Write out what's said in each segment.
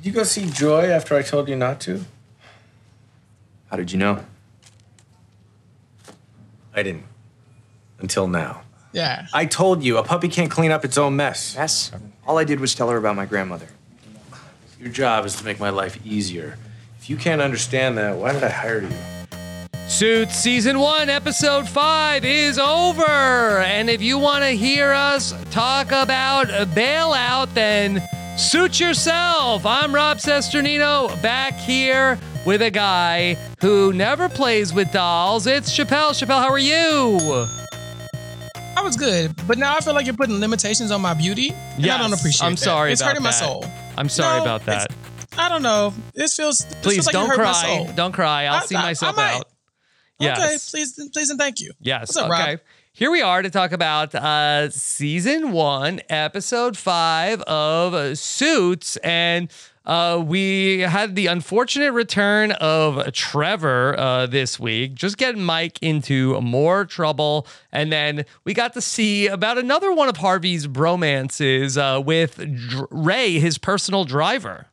Did you go see Joy after I told you not to? How did you know? I didn't. Until now. Yeah. I told you, a puppy can't clean up its own mess. Yes. All I did was tell her about my grandmother. Your job is to make my life easier. If you can't understand that, why did I hire you? Suits Season 1, Episode 5 is over. And if you want to hear us talk about a bailout, then suit yourself. I'm Rob Cesternino back here with a guy who never plays with dolls. It's Chappell. Chappell, how are you? I was good, but now I feel like you're putting limitations on my beauty. And I don't appreciate I'm that. sorry It's hurting my soul. I'm sorry No, about that. I don't know. This feels. This Please feels like don't you hurt My cry. Don't cry. I'll I- see I- I myself might. out. Yes. Okay, please, please, and thank you. Yes. What's up, okay. Rob? Here we are to talk about uh, season one, episode five of Suits. And uh, we had the unfortunate return of Trevor uh, this week, just getting Mike into more trouble. And then we got to see about another one of Harvey's bromances uh, with Ray, his personal driver.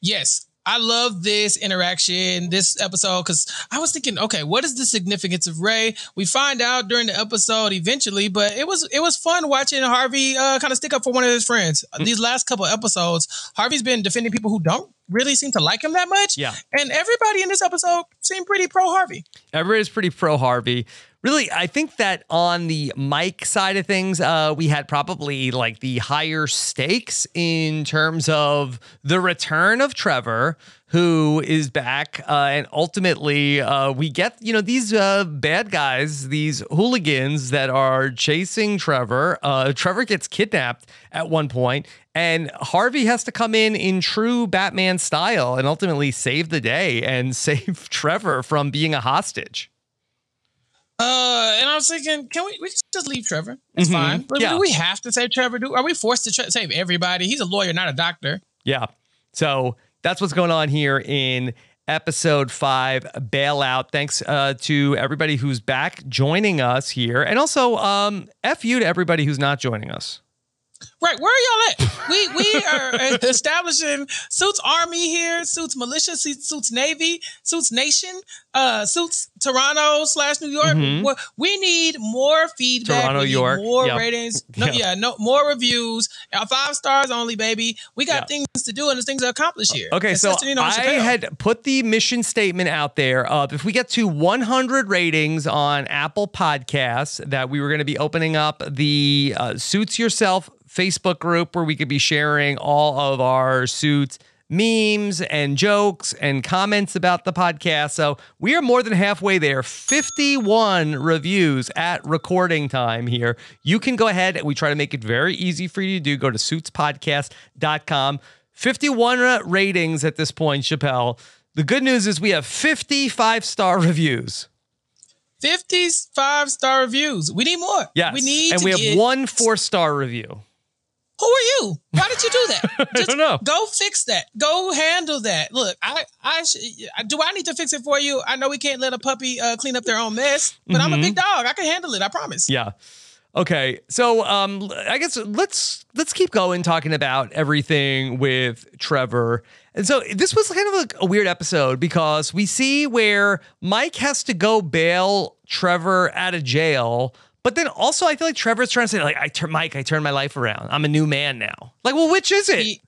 Yes, I love this interaction, this episode, because I was thinking, okay, what is the significance of Ray? We find out during the episode eventually, but it was it was fun watching Harvey uh, kind of stick up for one of his friends. Mm. These last couple episodes, Harvey's been defending people who don't really seem to like him that much. Yeah. and everybody in this episode seemed pretty pro Harvey. Everybody's pretty pro Harvey. Really, I think that on the Mike side of things, uh, we had probably like the higher stakes in terms of the return of Trevor, who is back, uh, and ultimately uh, we get you know these uh, bad guys, these hooligans that are chasing Trevor. Uh, Trevor gets kidnapped at one point, and Harvey has to come in in true Batman style and ultimately save the day and save Trevor from being a hostage. Uh, and I was thinking, can we we just leave Trevor? It's Mhm. fine. But Yeah. do we have to save Trevor? Do are we forced to tra- save everybody? He's a lawyer, not a doctor. Yeah. So that's what's going on here in episode five, Bailout. Thanks uh, to everybody who's back joining us here. And also, um, F you to everybody who's not joining us. Right, where are y'all at? We we are establishing Suits Army here, Suits Militia, Suits Navy, Suits Nation, uh, Suits Toronto slash New York. Mhm. We- need more feedback. Toronto, York. more Yep. ratings. No, Yeah. yeah. no more reviews. Uh, five stars only, baby. We got Yeah. things to do and there's things to accomplish here. Okay, so I had put the mission statement out there of if we get to 100 ratings on Apple Podcasts, that we were going to be opening up the uh, Suits Yourself Facebook group where we could be sharing all of our suits memes and jokes and comments about the podcast. So we are more than halfway there. 51 reviews at recording time here. You can go ahead. and We try to make it very easy for you to do. Go to suitspodcast.com. 51 ratings at this point, Chappell. The good news is we have 55 star reviews. 55 star reviews. We need more. Yes. We need and we have get- one four star review. Who are you? Why did you do that? Just don't know. Go fix that. Go handle that. Look, I, I, sh- do I need to fix it for you? I know we can't let a puppy uh, clean up their own mess, but I'm a big dog. I can handle it. I promise. Yeah. Okay. So um I guess let's let's keep going talking about everything with Trevor. And so this was kind of a, a weird episode because we see where Mike has to go bail Trevor out of jail. But then also I feel like Trevor's trying to say, like, I turn Mike, I turned my life around. I'm a new man now. Like, well, which is it? He,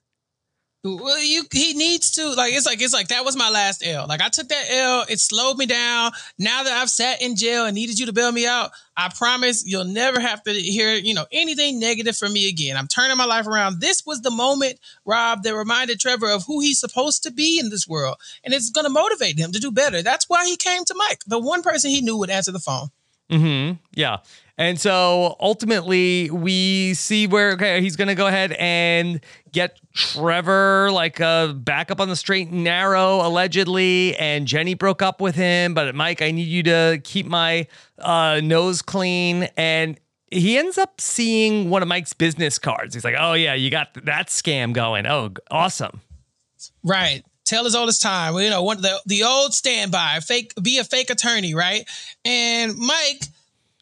well, you he needs to like it's like it's like that was my last L. Like I took that L, it slowed me down. Now that I've sat in jail and needed you to bail me out, I promise you'll never have to hear you know anything negative from me again. I'm turning my life around. This was the moment, Rob, that reminded Trevor of who he's supposed to be in this world, and it's going to motivate him to do better. That's why he came to Mike, the one person he knew would answer the phone. Mm-hmm. Yeah. And so ultimately we see where okay, he's gonna go ahead and get Trevor like uh back up on the straight and narrow, allegedly, and Jenny broke up with him, but Mike, I need you to keep my uh nose clean. And he ends up seeing one of Mike's business cards. He's like, Oh yeah, you got that scam going. Oh, awesome. Right. Tell as old as time. You know, one the the old standby, fake be a fake attorney, right? And Mike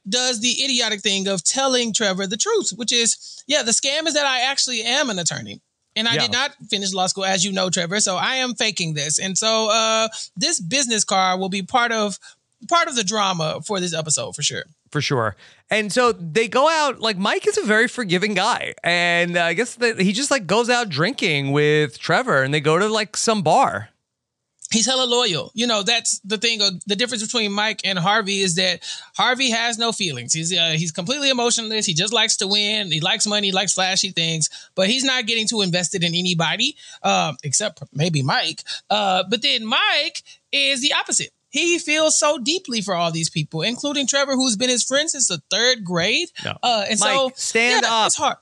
does the idiotic thing of telling Trevor the truth, which is, yeah, the scam is that I actually am an attorney. And I Yeah. did not finish law school, as you know, Trevor. So I am faking this. And so uh, this business card will be part of part of the drama for this episode for sure. for sure. And so they go out. Like Mike is a very forgiving guy, and uh, I guess that he just like goes out drinking with Trevor, and they go to like some bar. he's hella loyal. You know, that's the thing. Of, the difference between Mike and Harvey is that Harvey has no feelings. He's uh, he's completely emotionless. He just likes to win. He likes money. He likes flashy things. But he's not getting too invested in anybody, um, except maybe Mike. Uh, but then Mike is the opposite. He feels so deeply for all these people, including Trevor, who's been his friend since the third grade. No. Uh, and so stand yeah, up. It's hard.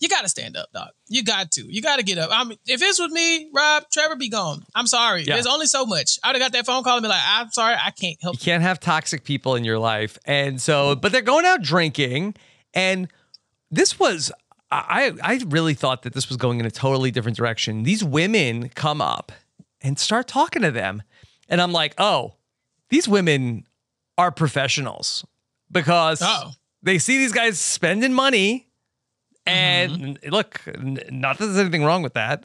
You got to stand up, dog. You got to. You got to get up. I mean, if it's with me, Rob, Trevor be gone. I'm sorry. Yeah. There's only so much. I'd have got that phone call and be like, I'm sorry, I can't help You can't have toxic people in your life. And so, but they're going out drinking. And this was, I, I really thought that this was going in a totally different direction. These women come up and start talking to them. And I'm like, oh, these women are professionals because Oh. they see these guys spending money. And look, n- not that there's anything wrong with that.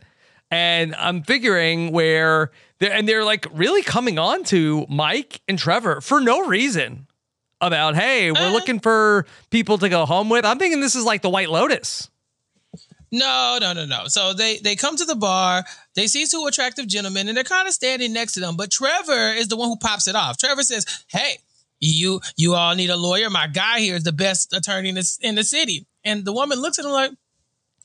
And I'm figuring where they're, and they're like really coming on to Mike and Trevor for no reason about, hey, we're Uh. looking for people to go home with. I'm thinking this is like the White Lotus. No, no, no, no. So they they come to the bar. They see two attractive gentlemen, and they're kind of standing next to them. But Trevor is the one who pops it off. Trevor says, "Hey, you you all need a lawyer. My guy here is the best attorney in the, in the city." And the woman looks at him like,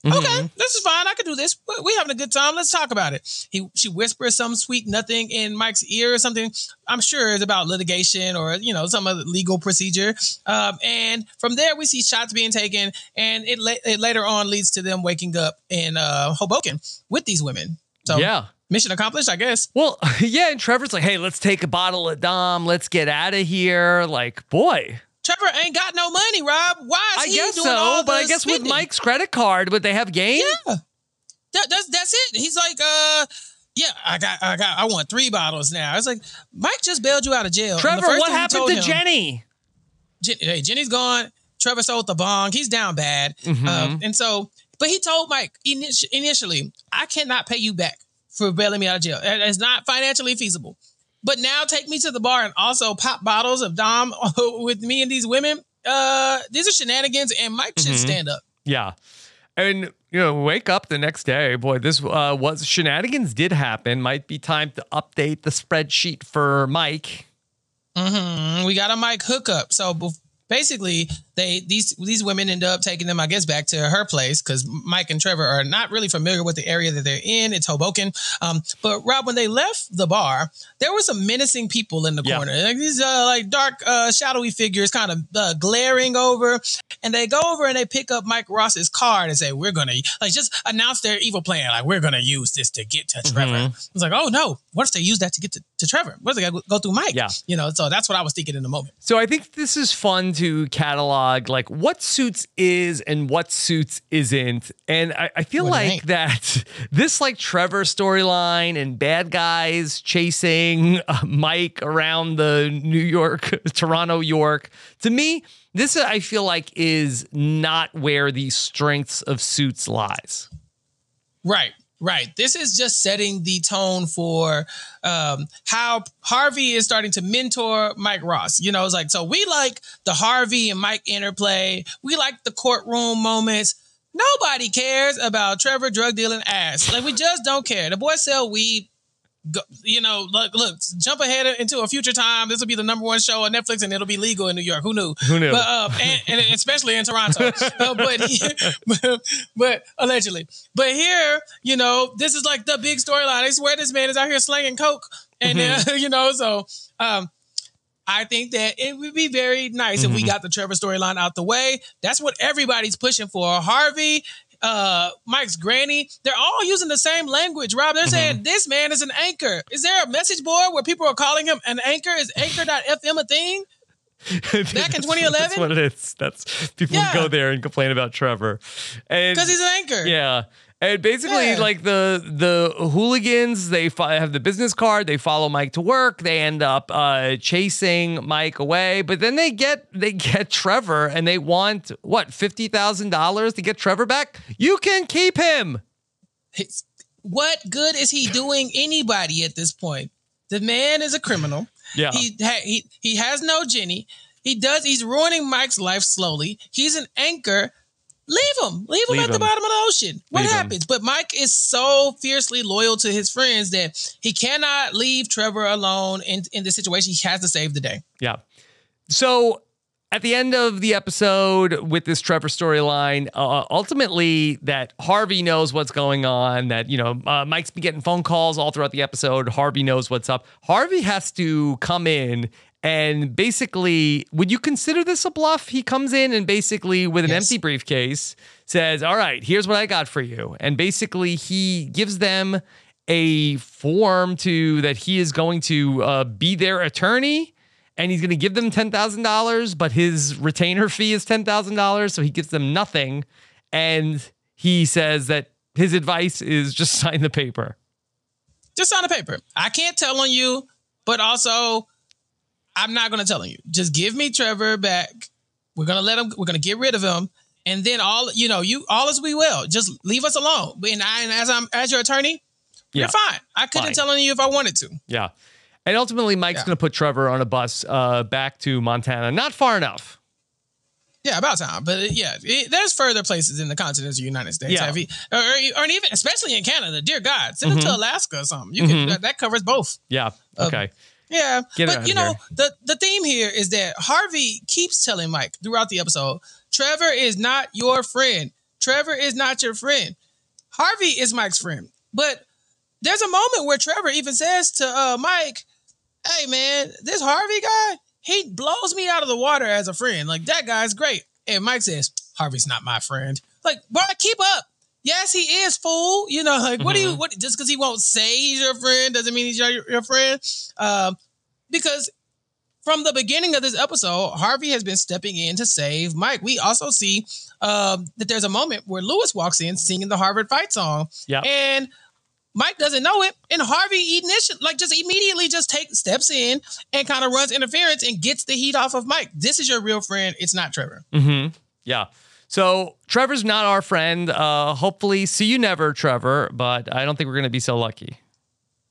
"Okay, this is fine. I can do this. We- We having a good time. Let's talk about it." He she whispers some sweet nothing in Mike's ear or something. I'm sure it's about litigation or you know some other legal procedure. Um, and from there we see shots being taken, and it, la- it later on leads to them waking up in uh, Hoboken with these women. So Yeah. mission accomplished, I guess. Well, yeah. And Trevor's like, hey, let's take a bottle of Dom. Let's get out of here. Like, boy, Trevor ain't got no money, Rob. Why is I he guess doing so. all But I guess with? Mike's credit card, would they have game? Yeah. That, that's that's it. He's like, uh, yeah, I got, I got, I want three bottles now. It's like Mike just bailed you out of jail. Trevor, what happened to him- Jenny? Jen, hey, Jenny's gone. Trevor sold the bong. He's down bad. Mhm. Um, and so, but he told Mike initially, I cannot pay you back for bailing me out of jail. It's not financially feasible. But now take me to the bar and also pop bottles of Dom with me and these women. Uh, these are shenanigans, and Mike should Mhm. stand up. Yeah. And you know, wake up the next day. Boy, this uh, was shenanigans did happen. Might be time to update the spreadsheet for Mike. hmm We got a Mike hookup. So basically, they these these women end up taking them, I guess, back to her place because Mike and Trevor are not really familiar with the area that they're in. It's Hoboken. Um, but Rob, when they left the bar, there were some menacing people in the Yeah. corner. Like these uh, like dark, uh, shadowy figures, kind of uh, glaring over. And they go over and they pick up Mike Ross's card and say, "We're gonna like just announce their evil plan. Like we're gonna use this to get to Trevor." It's like, "Oh no! What if they use that to get to, to Trevor? What if they go through Mike?" Yeah. you know. So that's what I was thinking in the moment. So I think this is fun to catalog like what suits is and what suits isn't. And I, I feel What like that this like Trevor storyline and bad guys chasing uh, Mike around the New York, Toronto, York. To me, this I feel like is not where the strengths of suits lies. Right, right. This is just setting the tone for um, how Harvey is starting to mentor Mike Ross. You know, it's like, so we like the Harvey and Mike interplay. We like the courtroom moments. Nobody cares about Trevor drug dealing ass. Like, we just don't care. The boy sell weed. Go, you know, look, look, jump ahead into a future time. This will be the number one show on Netflix, and it'll be legal in New York. Who knew? Who knew? But uh, and, and especially in Toronto. Uh, but, but but allegedly, but here, you know, this is like the big storyline. I swear this man is out here slanging coke, and uh, you know, so um, I think that it would be very nice if we got the Trevor storyline out the way. That's what everybody's pushing for. Harvey. Uh, Mike's granny, they're all using the same language. Rob, they're saying this man is an anchor. Is there a message board where people are calling him an anchor? Is anchor.fm a thing? Back in 2011, That's 2011? what it is. That's people Yeah. go there and complain about Trevor. Because he's an anchor. Yeah. And basically, Yeah. like the the hooligans, they fo- have the business card. They follow Mike to work. They end up uh, chasing Mike away, but then they get they get Trevor, and they want what fifty thousand dollars to get Trevor back. You can keep him. his, what good is he doing anybody at this point? The man is a criminal. Yeah. He ha- he he has no Jenny. He does. He's ruining Mike's life slowly. He's an anchor. Leave him. Leave him Leave at the bottom of the ocean. What Leave him. happens? But Mike is so fiercely loyal to his friends that he cannot leave Trevor alone in in this situation. He has to save the day. Yeah. So at the end of the episode with this Trevor storyline, uh, ultimately that Harvey knows what's going on. That you know uh, Mike's been getting phone calls all throughout the episode. Harvey knows what's up. Harvey has to come in. And basically, would you consider this a bluff? He comes in and basically, with an Yes. empty briefcase, says, All right, here's what I got for you. And basically, he gives them a form to that he is going to uh, be their attorney and he's going to give them $10,000, but his retainer fee is $10,000. So he gives them nothing. And he says that his advice is just sign the paper. Just sign the paper. I can't tell on you, but also I'm not to tell on you. Just give me Trevor back. We're to let him. We're to get rid of him, and then all you know, you all as we will. Just leave us alone. And, I, and as I'm as your attorney, Yeah. you're fine. I couldn't Fine. tell on you if I wanted to. Yeah. And ultimately, Mike's Yeah. to put Trevor on a bus uh, back to Montana. Not far enough. Yeah, about time. But uh, yeah, it, there's further places in the continents of the United States. Yeah. You- or, or, or even especially in Canada. Dear God, send them Mm-hmm. to Alaska or something. You can that, that covers both. Yeah. Um, Okay. Yeah, Get but you know here. the the theme here is that Harvey keeps telling Mike throughout the episode, Trevor is not your friend. Trevor is not your friend. Harvey is Mike's friend. But there's a moment where Trevor even says to uh, Mike, "Hey man, this Harvey guy, he blows me out of the water as a friend. Like that guy's great." And Mike says, "Harvey's not my friend." Like, bro, keep up. Yes, he is, fool. You know, like, what do Mm-hmm. you, what, just because he won't say he's your friend doesn't mean he's your, your friend. Um, because from the beginning of this episode, Harvey has been stepping in to save Mike. We also see um, that there's a moment where Louis walks in singing the Harvard fight song, Yep. and Mike doesn't know it, and Harvey initially, like, just immediately just takes steps in and kind of runs interference and gets the heat off of Mike. This is your real friend. It's not Trevor. Mm-hmm. Yeah. So Trevor's not our friend. Uh, hopefully, see you never, Trevor. But I don't think we're going to be so lucky.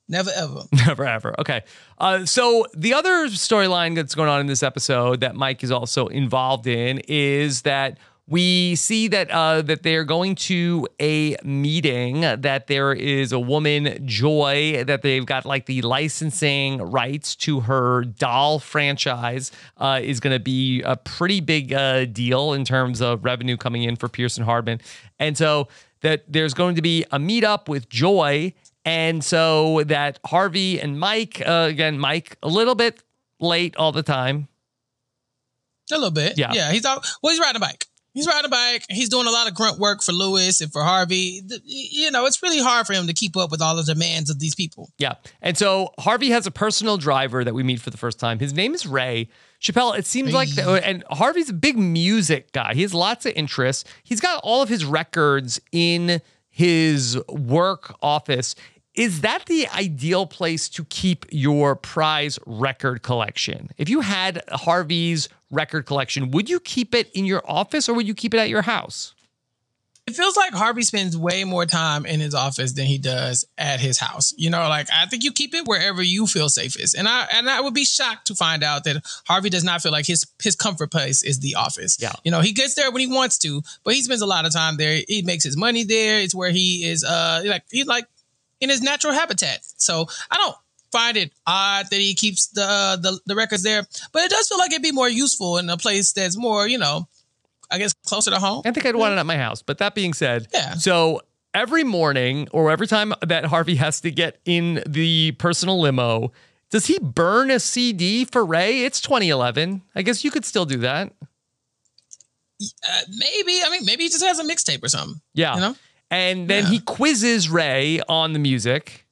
Never ever. Never ever. Okay. Uh, so the other storyline that's going on in this episode that Mike is also involved in is that we see that uh, that they're going to a meeting. That there is a woman, Joy, that they've got like the licensing rights to her doll franchise uh, is going to be a pretty big uh, deal in terms of revenue coming in for Pearson Hardman, and so that there's going to be a meetup with Joy and so that Harvey and Mike, uh, again, Mike, a little bit late all the time. A little bit. Yeah. Yeah. He's out. Well, he's riding a bike. He's riding a bike. He's doing a lot of grunt work for Louis and for Harvey. You know, it's really hard for him to keep up with all the demands of these people. Yeah. And so Harvey has a personal driver that we meet for the first time. His name is Ray. Chappell, it seems like, the, and Harvey's a big music guy. He has lots of interests. He's got all of his records in his work office. Is that the ideal place to keep your prize record collection? If you had Harvey's record collection, would you keep it in your office or would you keep it at your house? It feels like Harvey spends way more time in his office than he does at his house. You know, like I think you keep it wherever you feel safest. And I and I would be shocked to find out that Harvey does not feel like his his comfort place is the office. Yeah. You know, he gets there when he wants to, but he spends a lot of time there. He makes his money there. It's where he is uh like he's like in his natural habitat. So I don't find it odd that he keeps the uh, the the records there, but it does feel like it'd be more useful in a place that's more, you know, I guess closer to home. I think I'd want it at my house. But that being said, Yeah. so every morning or every time that Harvey has to get in the personal limo, does he burn a CD for Ray? It's 2011. I guess you could still do that. Uh, maybe. I mean, maybe he just has a mixtape or something. Yeah. You know? And then Yeah. he quizzes Ray on the music.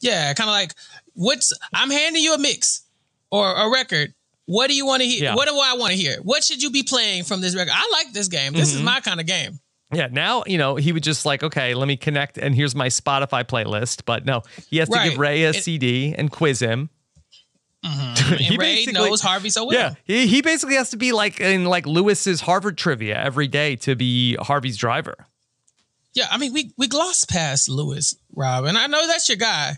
Yeah, kind of like what's I'm handing you a mix or a record. What do you want to hear? Yeah. What do I want to hear? What should you be playing from this record? I like this game. This Mm-hmm. is my kind of game. Yeah, now, you know, he would just like, okay, let me connect and here's my Spotify playlist. But no, he has to give Ray a It- CD and quiz him. And He Ray basically- knows Harvey so well. Yeah, he, he basically has to be like in like Louis's Harvard trivia every day to be Harvey's driver. Yeah, I mean, we we glossed past Louis, Rob, and I know that's your guy,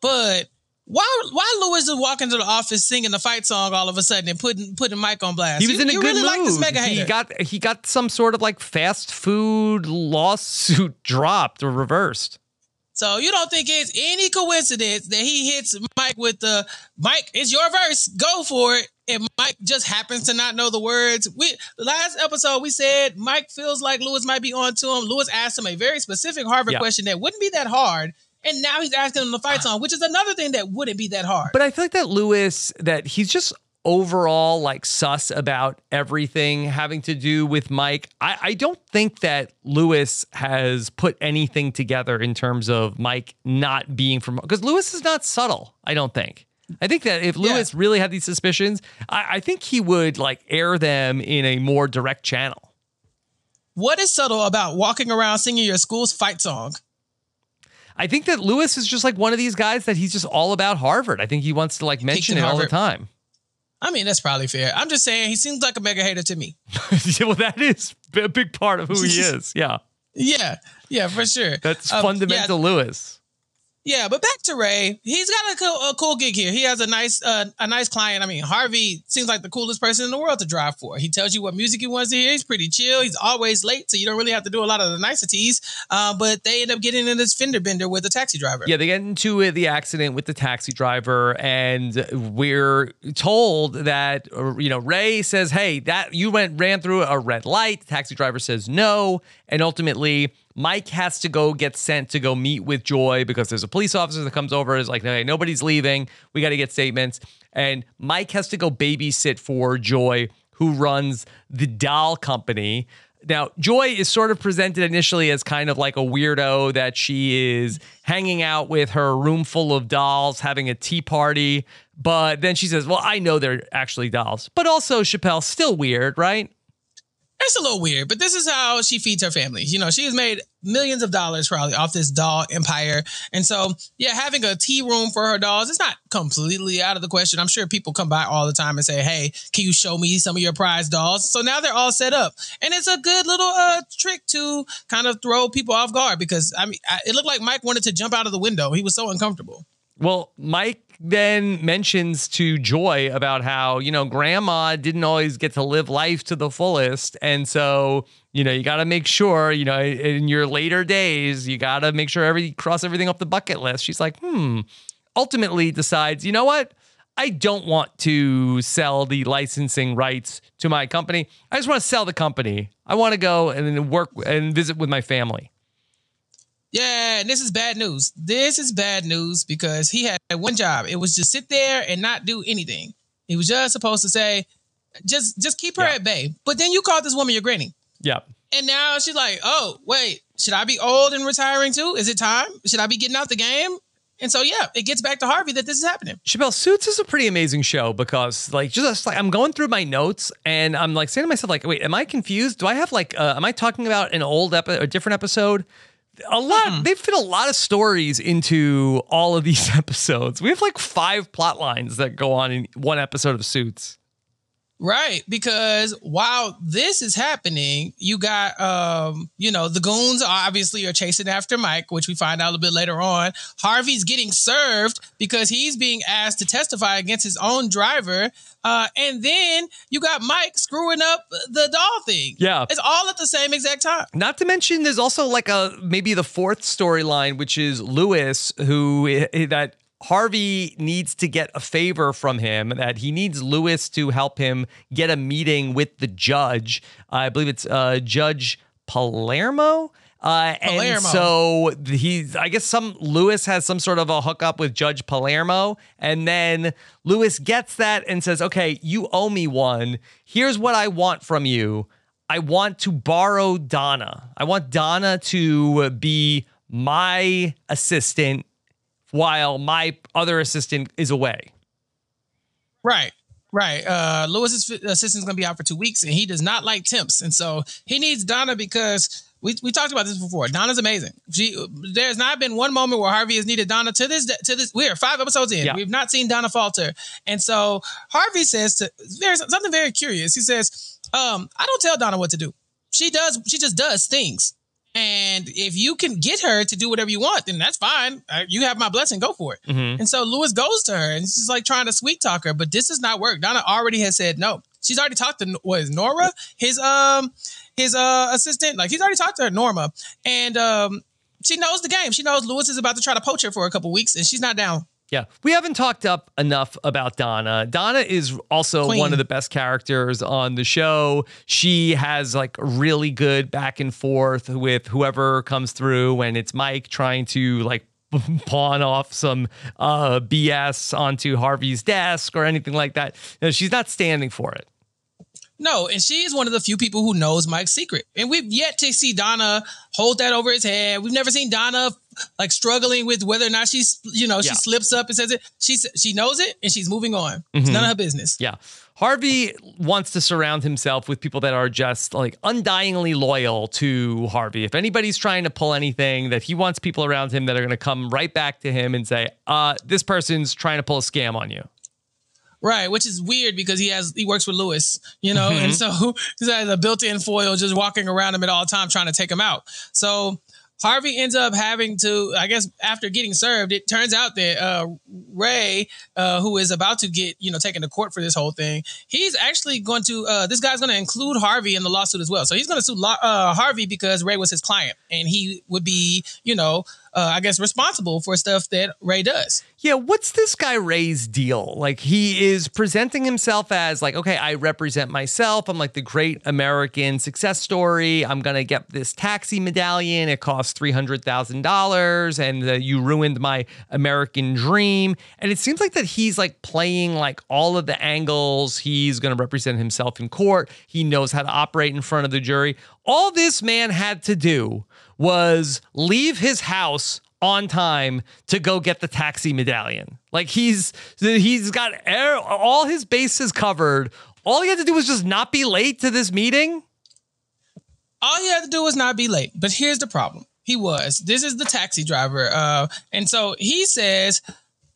but why why Louis is walking to the office singing the fight song all of a sudden and putting putting Mike on blast? He was you, in a you good really mood. like this mega he got he got some sort of like fast food lawsuit dropped or reversed. so you don't think it's any coincidence that he hits Mike with the Mike, it's your verse, go for it. And Mike just happens to not know the words. We last episode we said Mike feels like Louis might be on to him. Louis asked him a very specific Harvard Yeah. question that wouldn't be that hard. And now he's asking him the fight ah. song, which is another thing that wouldn't be that hard. But I feel like that Louis that he's just overall like sus about everything having to do with Mike. I, I don't think that Louis has put anything together in terms of Mike not being from because Louis is not subtle, I don't think. I think that if Louis really had these suspicions, I, I think he would like air them in a more direct channel. What is subtle about walking around singing your school's fight song? I think that Louis is just like one of these guys that he's just all about Harvard. I think he wants to like mention it in all the time. I mean, that's probably fair. I'm just saying he seems like a mega hater to me. Yeah, well, that is a big part of who he is. Yeah. Yeah, yeah, for sure. That's Um, fundamental Louis. Yeah, but back to Ray. He's got a cool, a cool gig here. He has a nice uh, a nice client. I mean, Harvey seems like the coolest person in the world to drive for. He tells you what music he wants to hear. He's pretty chill. He's always late, so you don't really have to do a lot of the niceties. Uh, but they end up getting in this fender bender with a taxi driver. Yeah, they get into the accident with the taxi driver, and we're told that uh, you know Ray says, "Hey, that you went ran through a red light." The taxi driver says no, and ultimately Mike has to go get sent to go meet with Joy because there's a police officer that comes over. Is like, "Hey, nobody's leaving. We got to get statements." And Mike has to go babysit for Joy, who runs the doll company. Now, Joy is sort of presented initially as kind of like a weirdo that she is hanging out with her room full of dolls, having a tea party. But then she says, Well, I know they're actually dolls. But also, Chappell, still weird, right? It's a little weird, but this is how she feeds her family. You know, she has made millions of dollars probably off this doll empire. And so, yeah, having a tea room for her dolls, it's not completely out of the question. I'm sure people come by all the time and say, hey, can you show me some of your prize dolls? So now they're all set up. And it's a good little uh, trick to kind of throw people off guard because, I mean, I, it looked like Mike wanted to jump out of the window. He was so uncomfortable. Well, Mike then mentions to Joy about how, you know, grandma didn't always get to live life to the fullest. And so, you know, you got to make sure, you know, in your later days, you got to make sure every cross everything off the bucket list. She's like, hmm, ultimately decides, you know what? I don't want to sell the licensing rights to my company. I just want to sell the company. I want to go and work and visit with my family. Yeah, and this is bad news. This is bad news because he had one job. It was just sit there and not do anything. He was just supposed to say, just just keep her Yeah. at bay. But then you called this woman your granny. Yeah. And now she's like, oh, wait, should I be old and retiring too? Is it time? Should I be getting out the game? And so yeah, it gets back to Harvey that this is happening. Chappell Suits is a pretty amazing show because like just like I'm going through my notes and I'm like saying to myself like wait am I confused do I have like uh, am I talking about an old episode, a different episode a lot mm-hmm. they fit a lot of stories into all of these episodes. We have like five plot lines that go on in one episode of Suits Right, because while this is happening, you got um, you know, the goons obviously are chasing after Mike, which we find out a little bit later on. Harvey's getting served because he's being asked to testify against his own driver. Uh, and then you got Mike screwing up the doll thing. Yeah. It's all at the same exact time. Not to mention, there's also like a maybe the fourth storyline, which is Louis, who eh, that Harvey needs to get a favor from him. That he needs Louis to help him get a meeting with the judge. I believe it's uh, Judge Palermo. Uh, and Palermo. so he's, I guess some Louis has some sort of a hookup with Judge Palermo. And then Louis gets that and says, okay, you owe me one. Here's what I want from you. I want to borrow Donna. I want Donna to be my assistant while my other assistant is away. Right. Right. Uh, Louis's assistant's going to be out for two weeks, and he does not like temps, and so he needs Donna because we, we talked about this before. Donna's amazing. She there's not been one moment where Harvey has needed Donna to this to this. We're five episodes in. Yeah. We've not seen Donna falter, and so Harvey says to there's something very curious. He says, um, "I don't tell Donna what to do. She does. She just does things." And if you can get her to do whatever you want, then that's fine. You have my blessing. Go for it. Mhm. And so Louis goes to her and she's like trying to sweet talk her, but this does not work. Donna already has said no. She's already talked to what is Nora, his um his uh assistant. Like he's already talked to her, Norma, and um she knows the game. She knows Louis is about to try to poach her for a couple weeks, and she's not down. Yeah, we haven't talked up enough about Donna. Donna is also Queen. one of the best characters on the show. She has like really good back and forth with whoever comes through when it's Mike trying to like pawn off some uh, BS onto Harvey's desk or anything like that. Know, she's not standing for it. No, and she is one of the few people who knows Mike's secret. And we've yet to see Donna hold that over his head. We've never seen Donna like struggling with whether or not she's, you know, Yeah. she slips up and says it. She she knows it and she's moving on. It's none of her business. Yeah. Harvey wants to surround himself with people that are just like undyingly loyal to Harvey. If anybody's trying to pull anything, that he wants people around him that are going to come right back to him and say, uh, this person's trying to pull a scam on you. Right, which is weird because he has he works with Louis, you know, and so he has a built-in foil just walking around him at all time trying to take him out. So Harvey ends up having to, I guess, after getting served, it turns out that uh, Ray, uh, who is about to get, you know, taken to court for this whole thing, he's actually going to. Uh, this guy's going to include Harvey in the lawsuit as well. So he's going to sue uh, Harvey because Ray was his client, and he would be, you know, uh, I guess, responsible for stuff that Ray does. Yeah, what's this guy Ray's deal? Like he is presenting himself as like, okay, I represent myself. I'm like the great American success story. I'm gonna get this taxi medallion. It costs three hundred thousand dollars, and uh, you ruined my American dream. And it seems like that he's like playing like all of the angles. He's gonna represent himself in court. He knows how to operate in front of the jury. All this man had to do was leave his house on time to go get the taxi medallion. Like he's he's got air, all his bases covered. All he had to do was just not be late to this meeting. all he had to do was not be late. But here's the problem. He was. This is the taxi driver. Uh, and so he says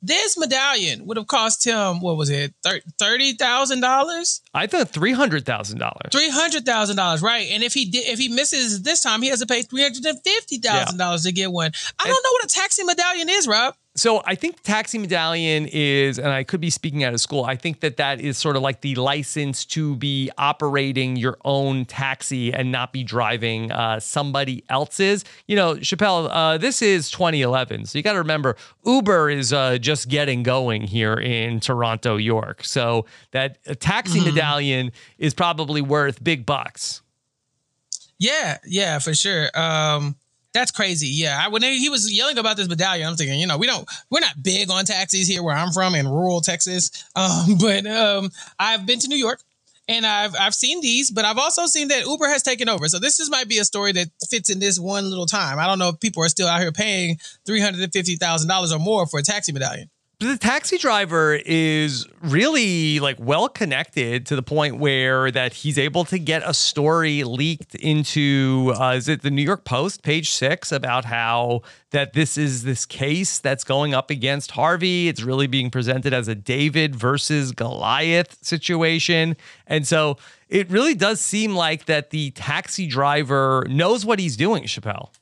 this medallion would have cost him, what was it, $30,000? I thought three hundred thousand dollars. $300,000, right? And if he did, if he misses this time, he has to pay $350,000 to get one. I don't know what a taxi medallion is, Rob. So I think the taxi medallion is, and I could be speaking out of school. I think that that is sort of like the license to be operating your own taxi and not be driving uh, somebody else's. You know, Chappell, uh, this is 2011, so you got to remember Uber is uh, just getting going here in Toronto, York. So that a taxi medallion is probably worth big bucks. Yeah, yeah, for sure. Um, that's crazy. Yeah, I when he was yelling about this medallion, I'm thinking, you know, we don't, we're not big on taxis here where I'm from in rural Texas. Um, but um, I've been to New York and I've I've seen these, but I've also seen that Uber has taken over. So this is might be a story that fits in this one little time. I don't know if people are still out here paying three hundred and fifty thousand dollars or more for a taxi medallion. The taxi driver is really like well connected to the point where that he's able to get a story leaked into uh, is it the New York Post page six about how that this is this case that's going up against Harvey. It's really being presented as a David versus Goliath situation, and so it really does seem like that the taxi driver knows what he's doing. Chappell.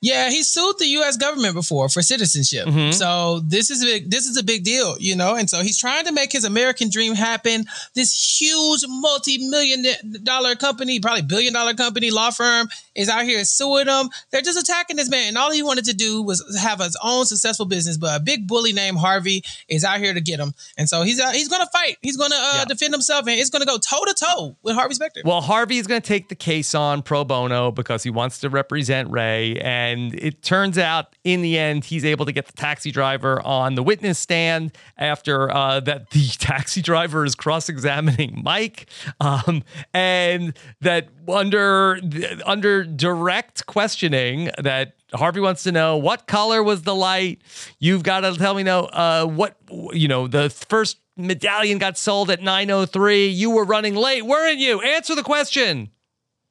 Yeah, he sued the U.S. government before for citizenship. Mhm. So this is a big, this is a big deal, you know. And so he's trying to make his American dream happen. This huge multi-million dollar company, probably billion dollar company, law firm is out here suing him. They're just attacking this man, and all he wanted to do was have his own successful business. But a big bully named Harvey is out here to get him, and so he's uh, he's going to fight. He's going to uh, Yeah. defend himself, and it's going to go toe to toe with Harvey Specter. Well, Harvey is going to take the case on pro bono because he wants to represent Ray. And it turns out in the end, he's able to get the taxi driver on the witness stand after uh, that the taxi driver is cross examining Mike. Um, and that under, under direct questioning, that Harvey wants to know what color was the light. You've got to tell me now uh, what, you know, the first medallion got sold at 903. You were running late, weren't you? Answer the question.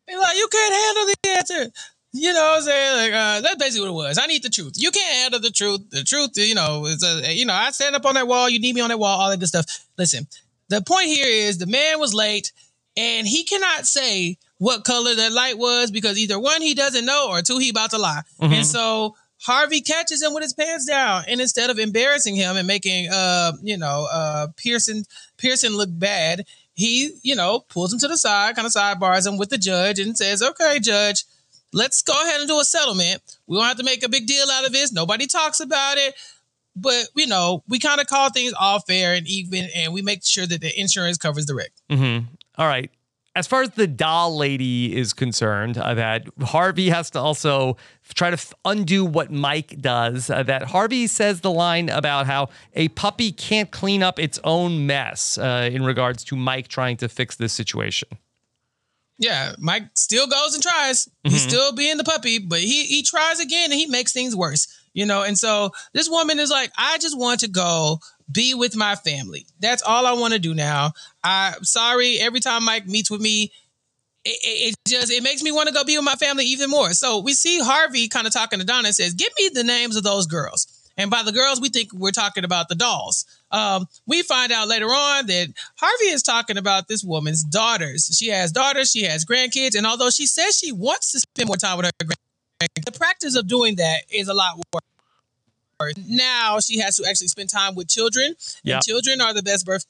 Like, you can't handle the answer. You know what I'm saying? Like, uh, that's basically what it was. I need the truth. You can't handle the truth. The truth, you know, is a, you know, I stand up on that wall. You need me on that wall. All that good stuff. Listen, the point here is the man was late, and he cannot say what color the light was because either one he doesn't know or two he about to lie. And so Harvey catches him with his pants down, and instead of embarrassing him and making uh you know uh Pearson Pearson look bad, he you know pulls him to the side, kind of sidebars him with the judge, and says, "Okay, judge." Let's go ahead and do a settlement. We don't have to make a big deal out of this. Nobody talks about it but you know, we kind of call things all fair and even, and we make sure that the insurance covers the wreck. Mm-hmm. All right. As far as the doll lady is concerned, uh, that Harvey has to also try to undo what Mike does. Uh, that Harvey says the line about how a puppy can't clean up its own mess uh, in regards to Mike trying to fix this situation. Yeah, Mike still goes and tries. He's mm-hmm. still being the puppy, but he he tries again and he makes things worse. You know, and so this woman is like, I just want to go be with my family. That's all I want to do now. I'm sorry. Every time Mike meets with me, it, it, it just it makes me want to go be with my family even more. So we see Harvey kind of talking to Donna and says, "Give me the names of those girls." And by the girls, we think we're talking about the dolls. Um, we find out later on that Harvey is talking about this woman's daughters. She has daughters, she has grandkids, and although she says she wants to spend more time with her grandkids, the practice of doing that is a lot worse. Now she has to actually spend time with children, Yep. and children are the best birth.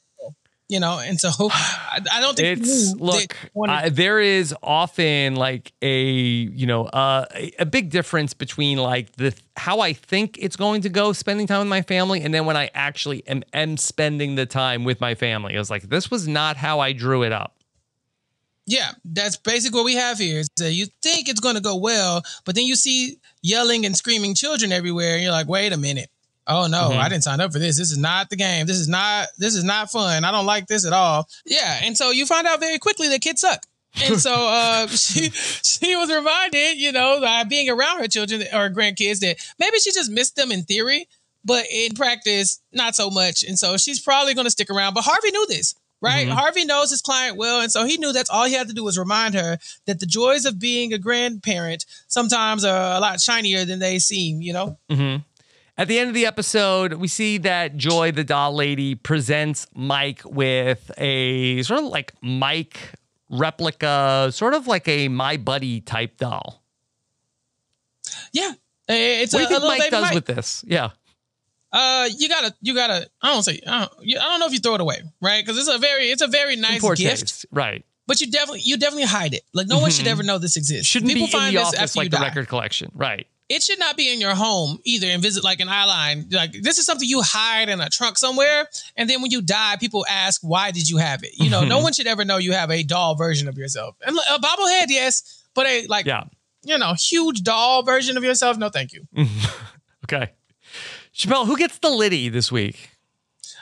You know, and so I, I don't think It's you look. Uh, there is often like a you know uh, a, a big difference between like the how I think it's going to go spending time with my family and then when I actually am, am spending the time with my family. I was like, this was not how I drew it up. Yeah, that's basically what we have here. Is that you think it's going to go well, but then you see yelling and screaming children everywhere, and you're like, wait a minute. Oh no, Mhm. I didn't sign up for this. This is not the game. This is not. This is not fun. I don't like this at all. Yeah, and so you find out very quickly that kids suck. And so uh, she she was reminded, you know, by being around her children or grandkids that maybe she just missed them in theory, but in practice, not so much. And so she's probably going to stick around. But Harvey knew this, right? Mhm. Harvey knows his client well, and so he knew that's all he had to do was remind her that the joys of being a grandparent sometimes are a lot shinier than they seem. You know. hmm At the end of the episode, we see that Joy, the doll lady, presents Mike with a sort of like Mike replica, sort of like a My Buddy type doll. Yeah, it's what a, do you think Mike does Mike. with this? Yeah. Uh, you gotta, you gotta. I don't say. I don't, I don't know if you throw it away, right? Because it's a very, it's a very nice gift. taste. Right. But you definitely, you definitely hide it. Like no one should Mhm. ever know this exists. Shouldn't People be find in the this office like the record collection. Right. It should not be in your home either and visit like an eyeline. Like this is something you hide in a trunk somewhere, and then when you die, people ask, "Why did you have it?" You know, no Mhm. one should ever know you have a doll version of yourself. And a bobblehead, yes, but a like Yeah. you know huge doll version of yourself, no, thank you. Okay. Chappell, who gets the Liddy this week?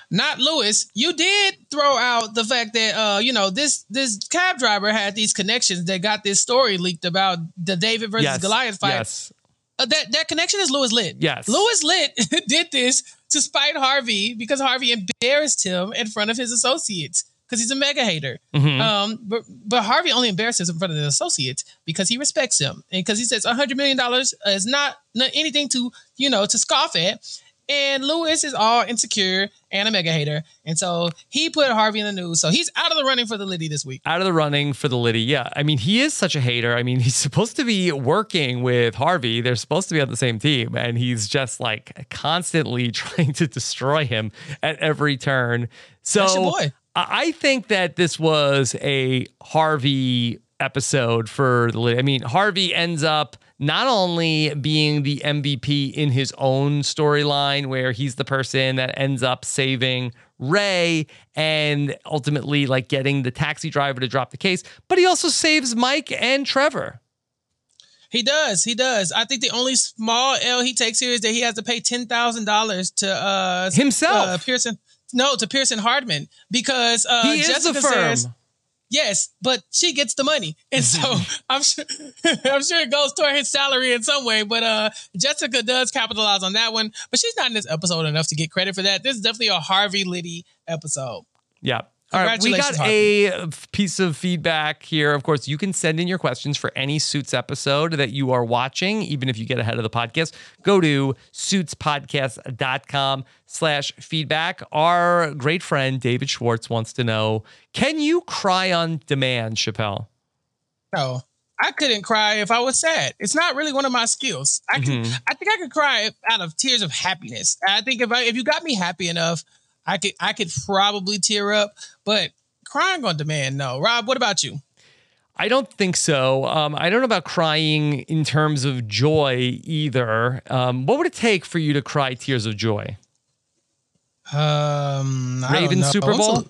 not Louis. You did throw out the fact that uh, you know, this this cab driver had these connections that got this story leaked about the David versus yes. Goliath fight. Yes. Uh, that that connection is Louis Litt. Yes. Louis Litt did this to spite Harvey because Harvey embarrassed him in front of his associates because he's a mega hater. Mhm. Um, but but Harvey only embarrasses him in front of his associates because he respects him and because he says a hundred million dollars is not, not anything to you know to scoff at. And Louis is all insecure and a mega hater, and so he put Harvey in the news. So he's out of the running for the Liddy this week. out of the running for the Liddy. Yeah. I mean, he is such a hater. I mean, he's supposed to be working with Harvey. They're supposed to be on the same team. And he's just like constantly trying to destroy him at every turn. So That's boy. I I think that this was a Harvey episode for the Liddy. I mean, Harvey ends up not only being the MVP in his own storyline, where he's the person that ends up saving Ray and ultimately like getting the taxi driver to drop the case, but he also saves Mike and Trevor. He does. He does. I think the only small L he takes here is that he has to pay ten thousand dollars to uh Himself. uh, Pearson. No, to Pearson Hardman because uh, he is Jessica the firm. says yes, but she gets the money, and so I'm sure I'm sure it goes toward his salary in some way. But uh, Jessica does capitalize on that one, but she's not in this episode enough to get credit for that. This is definitely a Harvey Liddy episode. Yeah. All right, we got Congratulations, a piece of feedback here. Of course, you can send in your questions for any Suits episode that you are watching, even if you get ahead of the podcast. Go to suitspodcast.com slash feedback. Our great friend David Schwartz wants to know, can you cry on demand, Chappell? No, I couldn't cry if I was sad. It's not really one of my skills. I can, Mhm. I think I could cry out of tears of happiness. I think if I, if you got me happy enough, I could, I could probably tear up. But crying on demand, no. Rob, what about you? I don't think so. Um, I don't know about crying in terms of joy either. Um, what would it take for you to cry tears of joy? Um, Ravens. Super Bowl?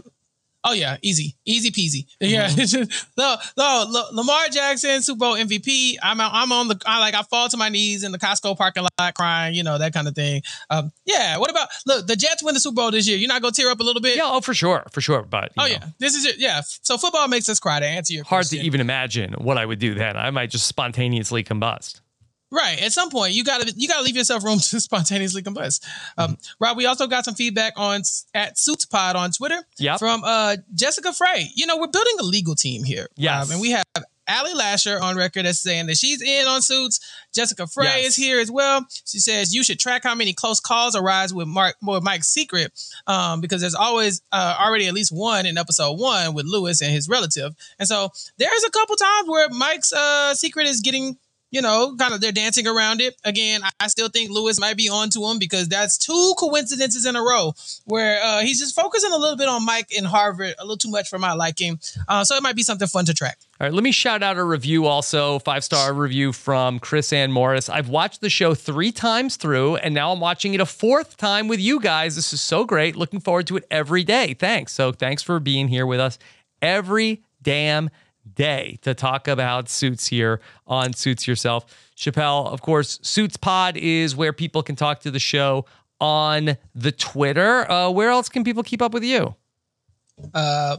Oh yeah, easy, easy peasy. Yeah, it's just- no, no, L- Lamar Jackson, Super Bowl MVP. I'm out, I'm on the I like I fall to my knees in the Costco parking lot crying, you know that kind of thing. Um, yeah. What about look? The Jets win the Super Bowl this year. You're not gonna tear up a little bit? Yeah, oh, for sure, for sure. But Oh know, yeah, this is it. Yeah. So football makes us cry. To answer your hard to even imagine what I would do then. I might just spontaneously combust. Right. At some point, you gotta you gotta leave yourself room to spontaneously combust. Um, Rob, we also got some feedback on at Suits Pod on Twitter. Yep. From uh, Jessica Frey. You know, we're building a legal team here. Yes. Rob, and we have Allie Lasher on record as saying that she's in on Suits. Jessica Frey Yes. is here as well. She says you should track how many close calls arise with Mark with Mike's secret, um, because there's always uh, already at least one in episode one with Louis and his relative. And so there's a couple times where Mike's uh, secret is getting you know, kind of they're dancing around it. Again, I, still think Louis might be on to him because that's two coincidences in a row where uh, he's just focusing a little bit on Mike in Harvard, a little too much for my liking. Uh, so it might be something fun to track. All right, let me shout out a review also, five star review from Chris Ann Morris. I've watched the show three times through, and now I'm watching it a fourth time with you guys. This is so great. Looking forward to it every day. Thanks. So thanks for being here with us every damn day to talk about suits here on Suits Yourself. Chappell, of course, Suits Pod is where people can talk to the show on the Twitter. Uh, where else can people keep up with you? Uh,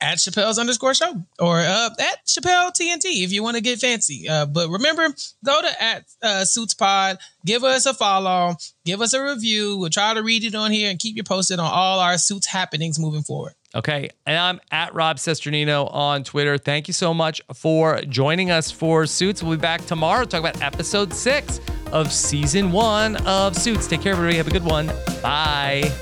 at Chappell's underscore show or uh, at Chappell TNT if you want to get fancy. Uh, but remember, go to at uh, Suits Pod, give us a follow, give us a review. We'll try to read it on here and keep you posted on all our Suits happenings moving forward. Okay. And I'm at Rob Cesternino on Twitter. Thank you so much for joining us for Suits. We'll be back tomorrow to talk about episode six of season one of Suits. Take care, everybody. Have a good one. Bye.